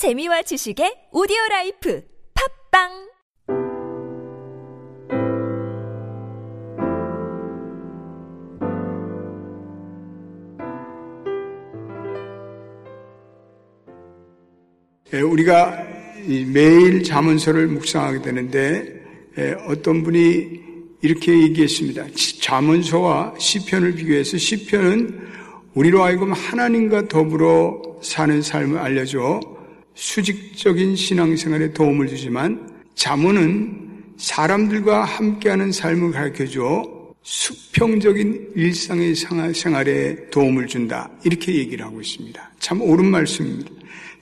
재미와 지식의 오디오 라이프 팟빵 예, 우리가 매일 잠언서를 묵상하게 되는데 예, 어떤 분이 이렇게 얘기했습니다. 잠언서와 시편을 비교해서 시편은 우리로 하여금 하나님과 더불어 사는 삶을 알려줘 수직적인 신앙생활에 도움을 주지만 자문은 사람들과 함께하는 삶을 가르쳐줘 수평적인 일상의 생활에 도움을 준다. 이렇게 얘기를 하고 있습니다. 참 옳은 말씀입니다.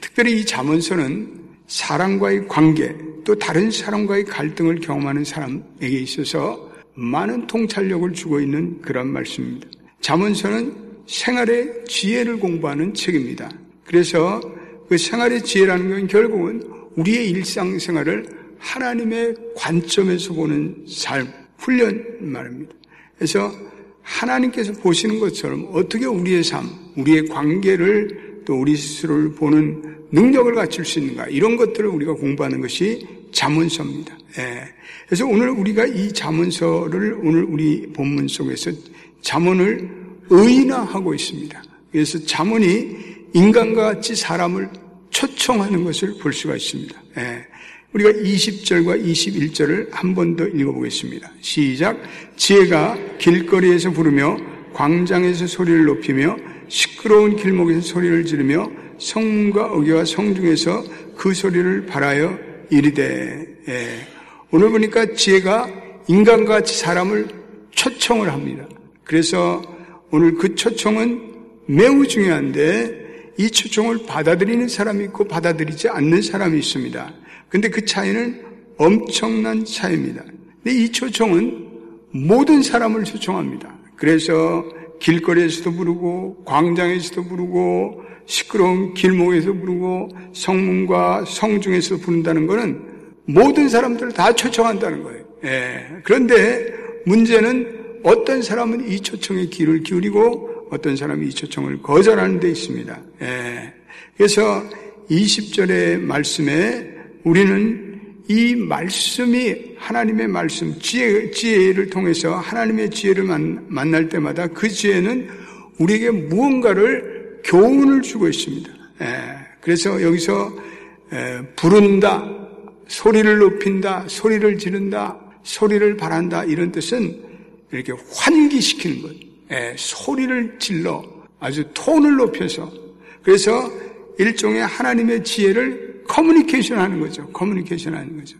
특별히 이 자문서는 사람과의 관계 또 다른 사람과의 갈등을 경험하는 사람에게 있어서 많은 통찰력을 주고 있는 그런 말씀입니다. 자문서는 생활의 지혜를 공부하는 책입니다. 그래서 그 생활의 지혜라는 건 결국은 우리의 일상생활을 하나님의 관점에서 보는 삶, 훈련 말입니다. 그래서 하나님께서 보시는 것처럼 어떻게 우리의 삶, 우리의 관계를 또 우리 스스로를 보는 능력을 갖출 수 있는가 이런 것들을 우리가 공부하는 것이 자문서입니다. 예. 그래서 오늘 우리가 이 자문서를 오늘 우리 본문 속에서 자문을 의인화하고 있습니다. 그래서 자문이 인간과 같이 사람을 초청하는 것을 볼 수가 있습니다. 예. 우리가 20절과 21절을 한 번 더 읽어보겠습니다. 시작. 지혜가 길거리에서 부르며 광장에서 소리를 높이며 시끄러운 길목에서 소리를 지르며 성문과 어귀와 성중에서 그 소리를 바라여 이르되 예. 오늘 보니까 지혜가 인간과 같이 사람을 초청을 합니다. 그래서 오늘 그 초청은 매우 중요한데 이 초청을 받아들이는 사람이 있고 받아들이지 않는 사람이 있습니다. 근데 그 차이는 엄청난 차이입니다. 근데 이 초청은 모든 사람을 초청합니다. 그래서 길거리에서도 부르고 광장에서도 부르고 시끄러운 길목에서 부르고 성문과 성중에서 부른다는 것은 모든 사람들을 다 초청한다는 거예요. 예. 그런데 문제는 어떤 사람은 이 초청에 귀를 기울이고 어떤 사람이 이 초청을 거절하는 데 있습니다. 예. 그래서 20절의 말씀에 우리는 이 말씀이 하나님의 말씀, 지혜, 지혜를 통해서 하나님의 지혜를 만, 만날 때마다 그 지혜는 우리에게 무언가를 교훈을 주고 있습니다. 예, 그래서 여기서 예, 부른다, 소리를 높인다, 소리를 지른다, 소리를 바란다 이런 뜻은 이렇게 환기시키는 것. 예, 소리를 질러 아주 톤을 높여서 그래서 일종의 하나님의 지혜를 커뮤니케이션 하는 거죠. 커뮤니케이션 하는 거죠.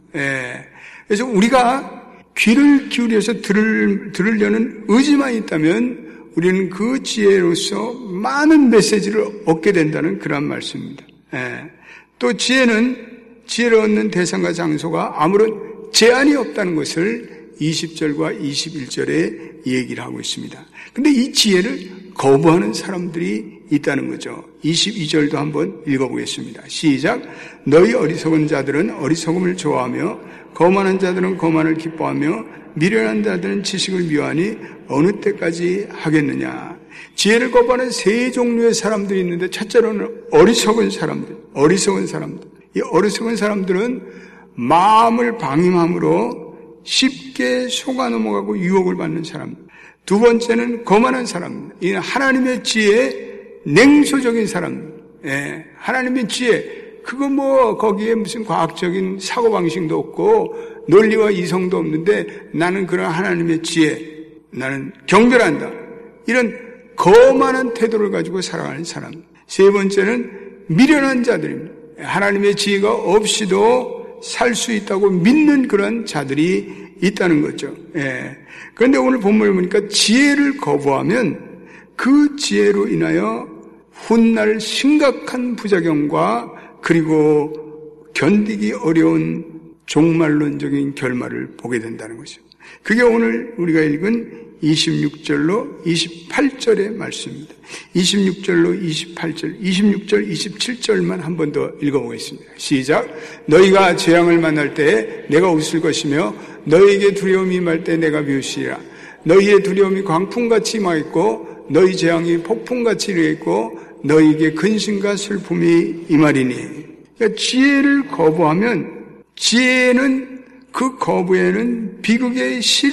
그래서 우리가 귀를 기울여서 들을, 들으려는 의지만 있다면 우리는 그 지혜로서 많은 메시지를 얻게 된다는 그런 말씀입니다. 예. 또 지혜는 지혜를 얻는 대상과 장소가 아무런 제한이 없다는 것을 20절과 21절에 얘기를 하고 있습니다. 근데 이 지혜를 거부하는 사람들이 있다는 거죠. 22절도 한번 읽어보겠습니다. 시작. 너희 어리석은 자들은 어리석음을 좋아하며 거만한 자들은 거만을 기뻐하며 미련한 자들은 지식을 미워하니 어느 때까지 하겠느냐. 지혜를 거부하는 세 종류의 사람들이 있는데 첫째로는 어리석은 사람들, 어리석은 사람들. 이 어리석은 사람들은 마음을 방임함으로 쉽게 속아 넘어가고 유혹을 받는 사람. 두 번째는 거만한 사람. 이 하나님의 지혜 냉소적인 사람. 예, 하나님의 지혜. 그거 뭐 거기에 무슨 과학적인 사고방식도 없고 논리와 이성도 없는데 나는 그런 하나님의 지혜, 나는 경별한다. 이런 거만한 태도를 가지고 살아가는 사람. 세 번째는 미련한 자들입니다. 하나님의 지혜가 없이도 살 수 있다고 믿는 그런 자들이 있다는 거죠. 예. 그런데 오늘 본문을 보니까 지혜를 거부하면 그 지혜로 인하여 훗날 심각한 부작용과 그리고 견디기 어려운 종말론적인 결말을 보게 된다는 것이죠. 그게 오늘 우리가 읽은 26절로 28절의 말씀입니다. 26절로 28절, 26절, 27절만 한 번 더 읽어보겠습니다. 시작. 너희가 재앙을 만날 때 내가 웃을 것이며 너희에게 두려움이 임할 때 내가 비웃으리라. 너희의 두려움이 광풍같이 임하겠고 너희 재앙이 폭풍같이 이르겠고 너희에게 근심과 슬픔이 임하리니 그러니까 지혜를 거부하면 지혜는 그 거부에는 비극의 실,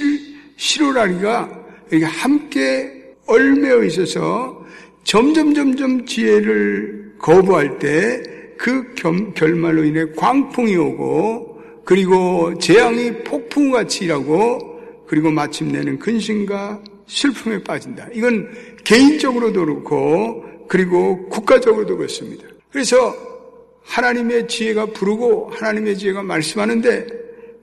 실오라리가 함께 얼매어 있어서 점점 점점 지혜를 거부할 때 그 결말로 인해 광풍이 오고 그리고 재앙이 폭풍같이 일하고 그리고 마침내는 근심과 슬픔에 빠진다. 이건 개인적으로도 그렇고 그리고 국가적으로도 그렇습니다. 그래서 하나님의 지혜가 부르고 하나님의 지혜가 말씀하는데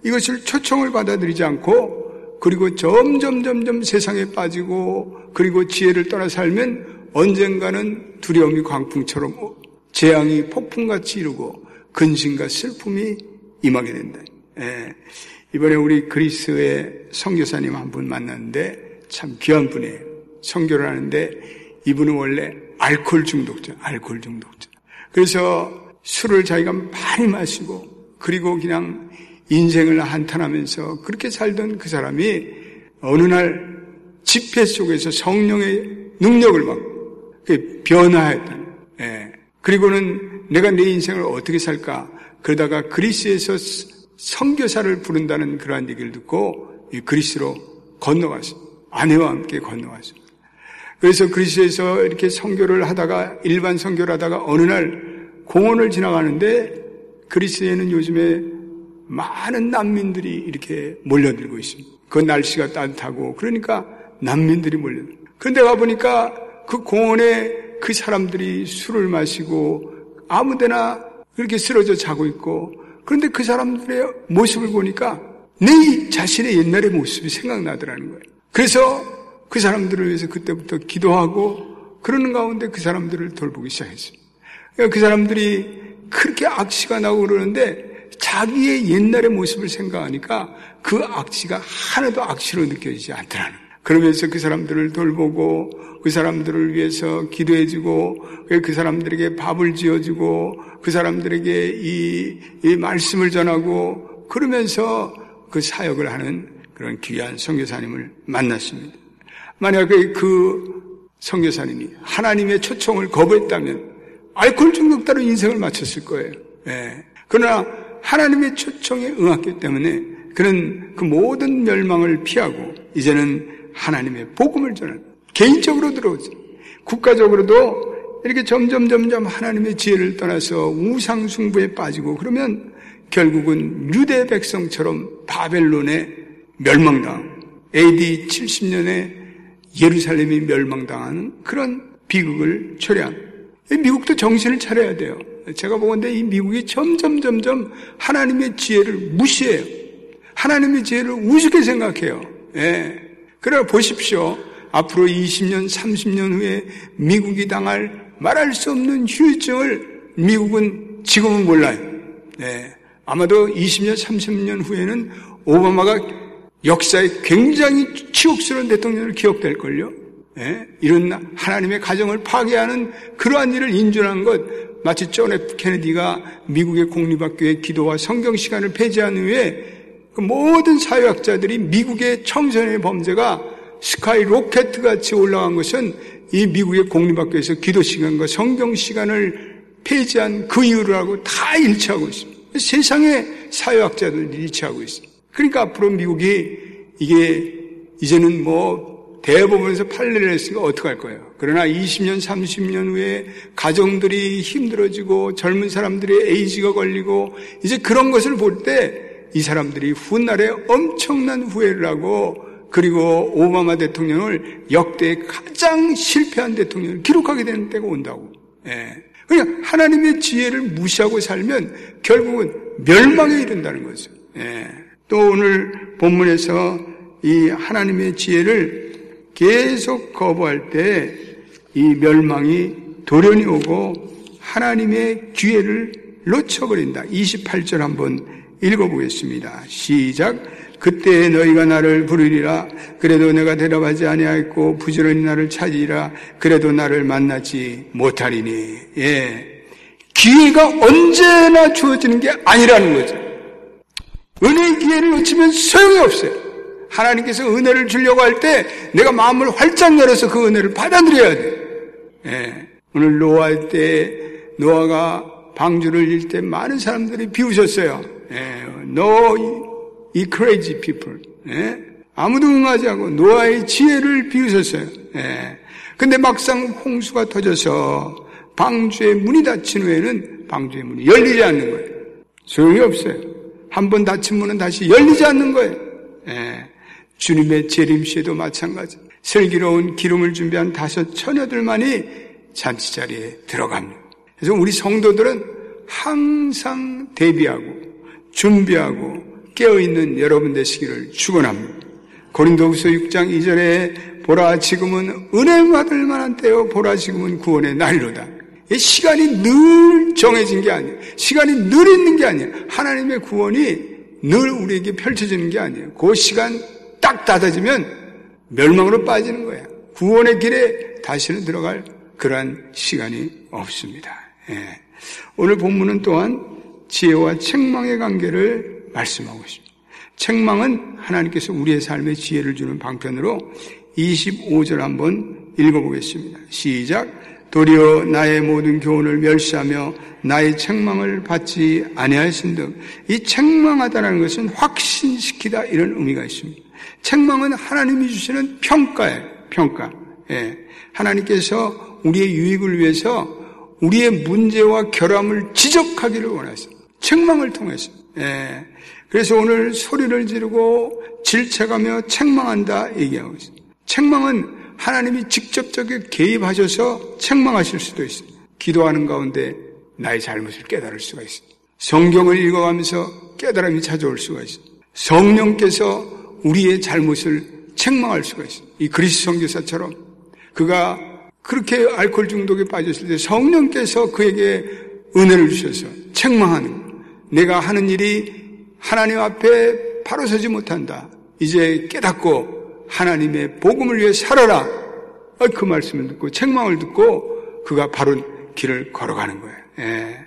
이것을 초청을 받아들이지 않고 그리고 점점 점점 세상에 빠지고 그리고 지혜를 떠나 살면 언젠가는 두려움이 광풍처럼 재앙이 폭풍같이 이루고 근심과 슬픔이 임하게 된다. 예. 이번에 우리 그리스의 성교사님 한 분 만났는데 참 귀한 분이에요. 성교를 하는데 이분은 원래 알코올 중독자, 알코올 중독자. 그래서 술을 자기가 많이 마시고 그리고 그냥 인생을 한탄하면서 그렇게 살던 그 사람이 어느 날 집회 속에서 성령의 능력을 받고 변화했다. 예. 그리고는 내가 내 인생을 어떻게 살까? 그러다가 그리스에서 성교사를 부른다는 그러한 얘기를 듣고 그리스로 건너갔습니다. 아내와 함께 건너갔습니다. 그래서 그리스에서 이렇게 성교를 하다가 일반 성교를 하다가 어느 날 공원을 지나가는데 그리스에는 요즘에 많은 난민들이 이렇게 몰려들고 있습니다. 그 날씨가 따뜻하고 그러니까 난민들이 몰려. 그런데 가보니까 그 공원에 그 사람들이 술을 마시고 아무 데나 그렇게 쓰러져 자고 있고 그런데 그 사람들의 모습을 보니까 내 자신의 옛날의 모습이 생각나더라는 거예요. 그래서 그 사람들을 위해서 그때부터 기도하고 그러는 가운데 그 사람들을 돌보기 시작했습니다. 그러니까 그 사람들이 그렇게 악취가 나고 그러는데 자기의 옛날의 모습을 생각하니까 그 악취가 하나도 악취로 느껴지지 않더라는. 그러면서 그 사람들을 돌보고 그 사람들을 위해서 기도해주고 그 사람들에게 밥을 지어주고 그 사람들에게 이, 이 말씀을 전하고 그러면서 그 사역을 하는 그런 귀한 성교사님을 만났습니다. 만약에 그 성교사님이 하나님의 초청을 거부했다면 알코올 중독자로 인생을 마쳤을 거예요. 예. 그러나 하나님의 초청에 응했기 때문에 그는 그 모든 멸망을 피하고 이제는 하나님의 복음을 전하는 개인적으로 들어오죠. 국가적으로도 이렇게 점점 점점 하나님의 지혜를 떠나서 우상 숭부에 빠지고 그러면 결국은 유대 백성처럼 바벨론에 멸망당 AD 70년에 예루살렘이 멸망당하는 그런 비극을 초래한 미국도 정신을 차려야 돼요. 제가 보건데 이 미국이 점점 점점 하나님의 지혜를 무시해요. 하나님의 지혜를 우습게 생각해요. 예. 그래 보십시오. 앞으로 20년, 30년 후에 미국이 당할 말할 수 없는 후유증을 미국은 지금은 몰라요. 네. 아마도 20년, 30년 후에는 오바마가 역사에 굉장히 치욕스러운 대통령을 기억될걸요. 네. 이런 하나님의 가정을 파괴하는 그러한 일을 인준한 것, 마치 존 F 케네디가 미국의 공립학교의 기도와 성경 시간을 폐지한 후에 그 모든 사회학자들이 미국의 청소년의 범죄가 스카이 로켓 같이 올라간 것은 이 미국의 공립학교에서 기도 시간과 성경 시간을 폐지한 그 이유라고 다 일치하고 있습니다. 세상의 사회학자들이 일치하고 있습니다. 그러니까 앞으로 미국이 이게 이제는 뭐 대법원에서 판례를 했으니까 어떻게 할 거예요? 그러나 20년, 30년 후에 가정들이 힘들어지고 젊은 사람들의 에이지가 걸리고 이제 그런 것을 볼 때 이 사람들이 훗날에 엄청난 후회를 하고 그리고 오바마 대통령을 역대 가장 실패한 대통령을 기록하게 되는 때가 온다고. 예. 그냥 하나님의 지혜를 무시하고 살면 결국은 멸망에 이른다는 거죠. 예. 또 오늘 본문에서 이 하나님의 지혜를 계속 거부할 때 이 멸망이 돌연히 오고 하나님의 기회를 놓쳐버린다. 28절 한번 읽어보겠습니다. 시작. 그때 너희가 나를 부르리라 그래도 내가 대답하지 아니하였고 부지런히 나를 찾으리라 그래도 나를 만나지 못하리니 예 기회가 언제나 주어지는 게 아니라는 거죠 은혜의 기회를 놓치면 소용이 없어요 하나님께서 은혜를 주려고 할 때 내가 마음을 활짝 열어서 그 은혜를 받아들여야 돼 예. 오늘 노아할 때 노아가 방주를 일 때 많은 사람들이 비웃었어요. 예, no, 이 crazy people. 예? 아무도 응하지 않고 노아의 지혜를 비웃었어요. 예. 근데 막상 홍수가 터져서 방주의 문이 닫힌 후에는 방주의 문이 열리지 않는 거예요. 소용이 없어요. 한 번 닫힌 문은 다시 열리지 않는 거예요. 예. 주님의 재림 시에도 마찬가지. 슬기로운 기름을 준비한 다섯 처녀들만이 잔치 자리에 들어갑니다. 그래서 우리 성도들은 항상 대비하고 준비하고 깨어있는 여러분 되시기를 축원합니다. 고린도후서 6장 2절에 보라 지금은 은혜 받을 만한 때요 보라 지금은 구원의 날로다. 시간이 늘 정해진 게 아니에요. 시간이 늘 있는 게 아니에요. 하나님의 구원이 늘 우리에게 펼쳐지는 게 아니에요. 그 시간 딱 닫아지면 멸망으로 빠지는 거예요. 구원의 길에 다시는 들어갈 그러한 시간이 없습니다. 예. 오늘 본문은 또한 지혜와 책망의 관계를 말씀하고 있습니다. 책망은 하나님께서 우리의 삶에 지혜를 주는 방편으로 25절 한번 읽어보겠습니다. 시작. 도리어 나의 모든 교훈을 멸시하며 나의 책망을 받지 아니하신 등 이 책망하다라는 것은 확신시키다 이런 의미가 있습니다. 책망은 하나님이 주시는 평가예요. 평가. 예. 하나님께서 우리의 유익을 위해서 우리의 문제와 결함을 지적하기를 원하세요. 책망을 통해서. 예. 그래서 오늘 소리를 지르고 질책하며 책망한다 얘기하고 있어요. 책망은 하나님이 직접적인 개입하셔서 책망하실 수도 있어요. 기도하는 가운데 나의 잘못을 깨달을 수가 있어요. 성경을 읽어가면서 깨달음이 찾아올 수가 있어요. 성령께서 우리의 잘못을 책망할 수가 있어요. 이 그리스 성교사처럼 그가 그렇게 알코올 중독에 빠졌을 때 성령께서 그에게 은혜를 주셔서 책망하는 내가 하는 일이 하나님 앞에 바로 서지 못한다. 이제 깨닫고 하나님의 복음을 위해 살아라. 어, 그 말씀을 듣고 책망을 듣고 그가 바로 길을 걸어가는 거예요. 예.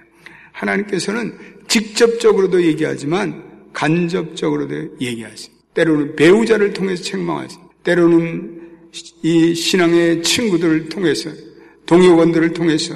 하나님께서는 직접적으로도 얘기하지만 간접적으로도 얘기하세요. 때로는 배우자를 통해서 책망하세요. 때로는 이 신앙의 친구들을 통해서 동역원들을 통해서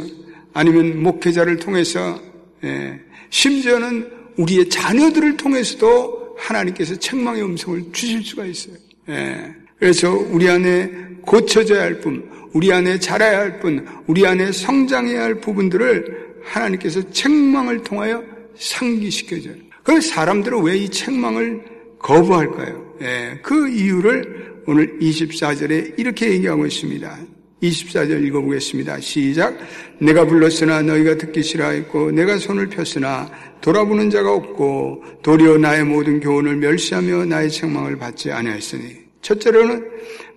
아니면 목회자를 통해서 예. 심지어는 우리의 자녀들을 통해서도 하나님께서 책망의 음성을 주실 수가 있어요. 예. 그래서 우리 안에 고쳐져야 할 뿐, 우리 안에 자라야 할 뿐, 우리 안에 성장해야 할 부분들을 하나님께서 책망을 통하여 상기시켜줘요. 그 사람들은 왜 이 책망을 거부할까요? 예. 그 이유를 오늘 24절에 이렇게 얘기하고 있습니다. 24절 읽어보겠습니다. 시작. 내가 불렀으나 너희가 듣기 싫어했고 내가 손을 폈으나 돌아보는 자가 없고 도리어 나의 모든 교훈을 멸시하며 나의 책망을 받지 아니하였으니 첫째로는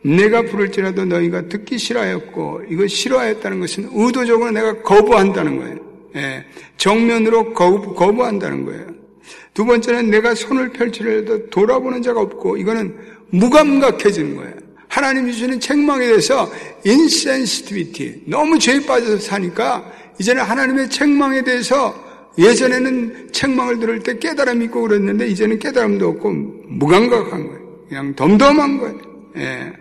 내가 부를지라도 너희가 듣기 싫어하였고 이거 싫어하였다는 것은 의도적으로 내가 거부한다는 거예요. 예, 정면으로 거부, 거부한다는 거예요. 두 번째는 내가 손을 펼지라도 돌아보는 자가 없고 이거는 무감각해지는 거예요. 하나님이 주시는 책망에 대해서 insensitivity 너무 죄에 빠져서 사니까 이제는 하나님의 책망에 대해서 예전에는 책망을 들을 때 깨달음이 있고 그랬는데 이제는 깨달음도 없고 무감각한 거예요. 그냥 덤덤한 거예요. 예.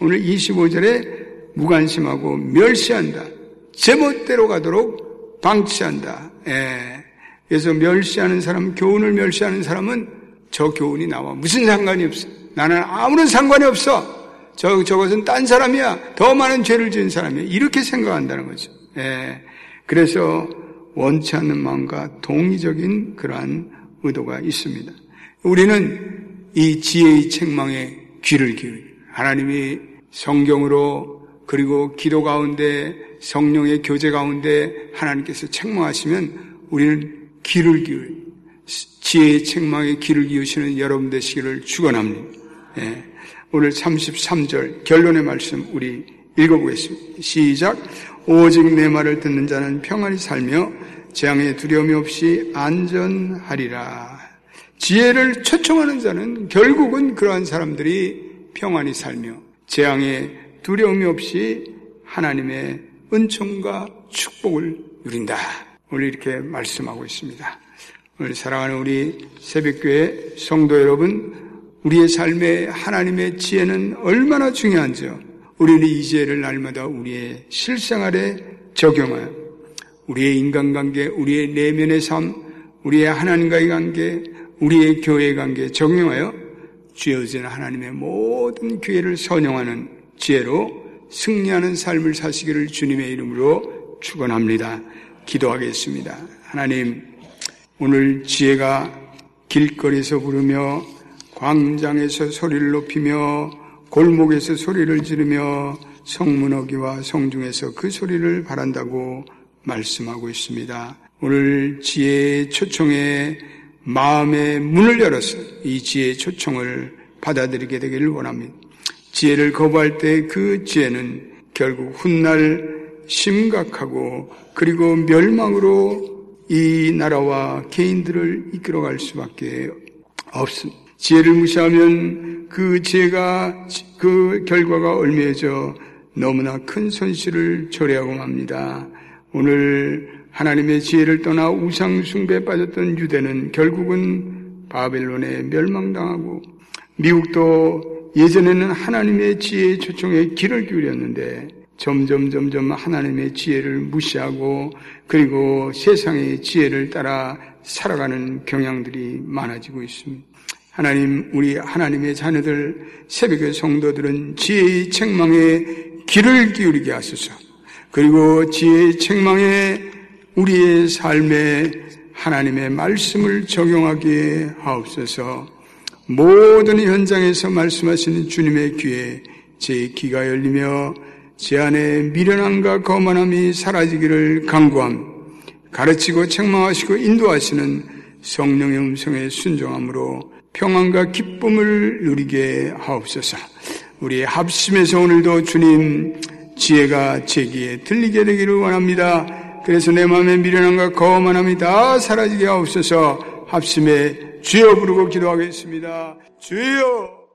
오늘 25절에 무관심하고 멸시한다. 제멋대로 가도록 방치한다. 예. 그래서 멸시하는 사람, 교훈을 멸시하는 사람은 저 교훈이 나와 무슨 상관이 없어. 나는 아무런 상관이 없어. 저, 저것은 딴 사람이야. 더 많은 죄를 지은 사람이야. 이렇게 생각한다는 거죠. 예. 그래서 원치 않는 마음과 동의적인 그러한 의도가 있습니다. 우리는 이 지혜의 책망에 귀를 기울여 하나님이 성경으로 그리고 기도 가운데 성령의 교제 가운데 하나님께서 책망하시면 우리는 귀를 기울여 지혜의 책망에 귀를 기우시는 여러분 되시기를 축원합니다. 예. 오늘 33절 결론의 말씀 우리 읽어보겠습니다. 시작. 오직 내 말을 듣는 자는 평안히 살며 재앙에 두려움이 없이 안전하리라. 지혜를 초청하는 자는 결국은 그러한 사람들이 평안히 살며 재앙에 두려움이 없이 하나님의 은총과 축복을 누린다. 오늘 이렇게 말씀하고 있습니다. 오늘 사랑하는 우리 새벽교회 성도 여러분, 우리의 삶에 하나님의 지혜는 얼마나 중요한지요. 우리는 이 지혜를 날마다 우리의 실생활에 적용하여 우리의 인간관계, 우리의 내면의 삶, 우리의 하나님과의 관계, 우리의 교회의 관계에 적용하여 주어진 하나님의 모든 기회를 선용하는 지혜로 승리하는 삶을 사시기를 주님의 이름으로 축원합니다. 기도하겠습니다. 하나님, 오늘 지혜가 길거리에서 부르며 광장에서 소리를 높이며 골목에서 소리를 지르며 성문어기와 성중에서 그 소리를 바란다고 말씀하고 있습니다. 오늘 지혜의 초청에 마음의 문을 열어서 이 지혜의 초청을 받아들이게 되기를 원합니다. 지혜를 거부할 때 그 지혜는 결국 훗날 심각하고 그리고 멸망으로 이 나라와 개인들을 이끌어갈 수밖에 없습니다. 지혜를 무시하면 그 지혜가 그 결과가 얼매져 너무나 큰 손실을 초래하고 맙니다. 오늘 하나님의 지혜를 떠나 우상 숭배에 빠졌던 유대는 결국은 바벨론에 멸망당하고 미국도 예전에는 하나님의 지혜의 초청에 길을 기울였는데 점점 점점 하나님의 지혜를 무시하고 그리고 세상의 지혜를 따라 살아가는 경향들이 많아지고 있습니다. 하나님, 우리 하나님의 자녀들, 새벽의 성도들은 지혜의 책망에 길을 기울이게 하소서. 그리고 지혜의 책망에 우리의 삶에 하나님의 말씀을 적용하게 하옵소서. 모든 현장에서 말씀하시는 주님의 귀에 제 귀가 열리며 제 안에 미련함과 거만함이 사라지기를 강구함. 가르치고 책망하시고 인도하시는 성령의 음성에 순종함으로 평안과 기쁨을 누리게 하옵소서. 우리 합심에서 오늘도 주님 지혜가 제기에 들리게 되기를 원합니다. 그래서 내 마음의 미련함과 거만함이 다 사라지게 하옵소서 합심에 주여 부르고 기도하겠습니다. 주여!